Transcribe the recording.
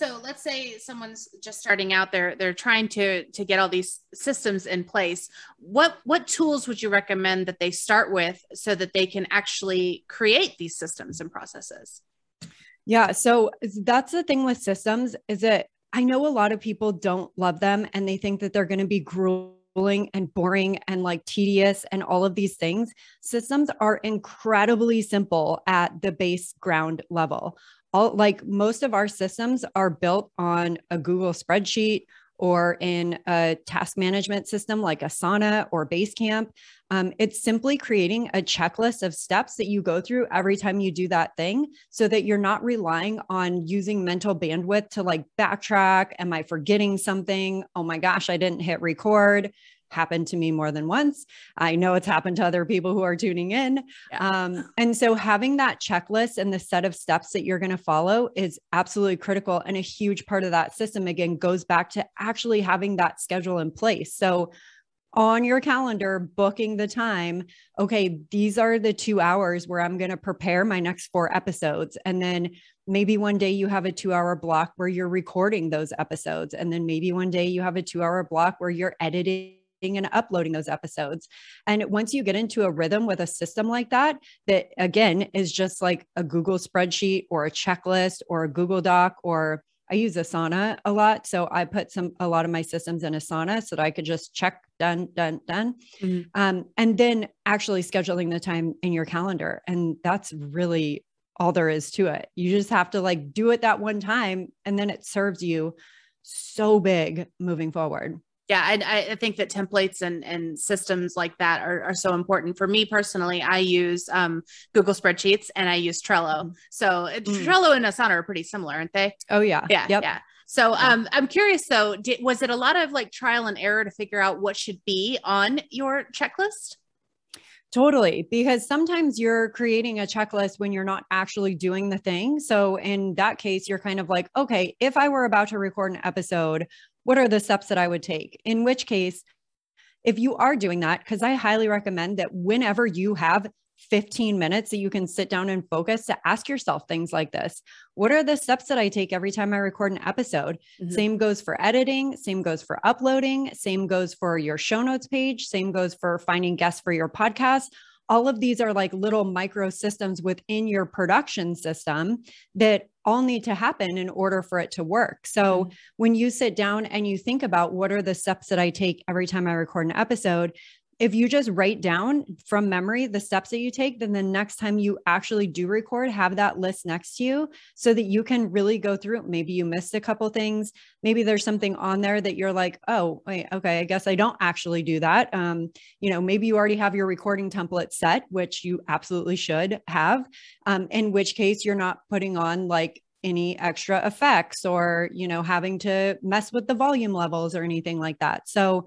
So let's say someone's just starting out they're they're trying to to get all these systems in place. What what tools would you recommend that they start with so that they can actually create these systems and processes? Yeah, so that's the thing with systems is that I know a lot of people don't love them and they think that they're going to be grueling and boring and like tedious and all of these things. Systems are incredibly simple at the base ground level all like most of our systems are built on a Google spreadsheet or in a task management system like Asana or Basecamp. Um, it's simply creating a checklist of steps that you go through every time you do that thing so that you're not relying on using mental bandwidth to like backtrack. Am I forgetting something? Oh my gosh, I didn't hit record happened to me more than once. I know it's happened to other people who are tuning in. Yeah. Um, and so having that checklist and the set of steps that you're going to follow is absolutely critical. And a huge part of that system, again, goes back to actually having that schedule in place. So on your calendar, booking the time. Okay, these are the two hours where I'm going to prepare my next four episodes. And then maybe one day you have a two hour block where you're recording those episodes. And then maybe one day you have a two hour block where you're editing and uploading those episodes. And once you get into a rhythm with a system like that, that again is just like a Google spreadsheet or a checklist or a Google Doc or I use Asana a lot. So I put some a lot of my systems in Asana so that I could just check done, done, done. Mm-hmm. Um, and then actually scheduling the time in your calendar. And that's really all there is to it. You just have to like do it that one time and then it serves you so big moving forward yeah I, I think that templates and, and systems like that are, are so important for me personally i use um, google spreadsheets and i use Trello so mm. Trello and Asana are pretty similar aren't they oh yeah yeah yep. yeah so um, i'm curious though did, was it a lot of like trial and error to figure out what should be on your checklist Totally. Because sometimes you're creating a checklist when you're not actually doing the thing. So, in that case, you're kind of like, okay, if I were about to record an episode, what are the steps that I would take? In which case, if you are doing that, because I highly recommend that whenever you have 15 minutes that you can sit down and focus to ask yourself things like this What are the steps that I take every time I record an episode? Mm-hmm. Same goes for editing, same goes for uploading, same goes for your show notes page, same goes for finding guests for your podcast all of these are like little micro systems within your production system that all need to happen in order for it to work. So mm-hmm. when you sit down and you think about what are the steps that I take every time I record an episode, if you just write down from memory the steps that you take, then the next time you actually do record, have that list next to you so that you can really go through. Maybe you missed a couple things. Maybe there's something on there that you're like, oh, wait, okay, I guess I don't actually do that. Um, you know, maybe you already have your recording template set, which you absolutely should have. Um, in which case, you're not putting on like any extra effects or you know having to mess with the volume levels or anything like that so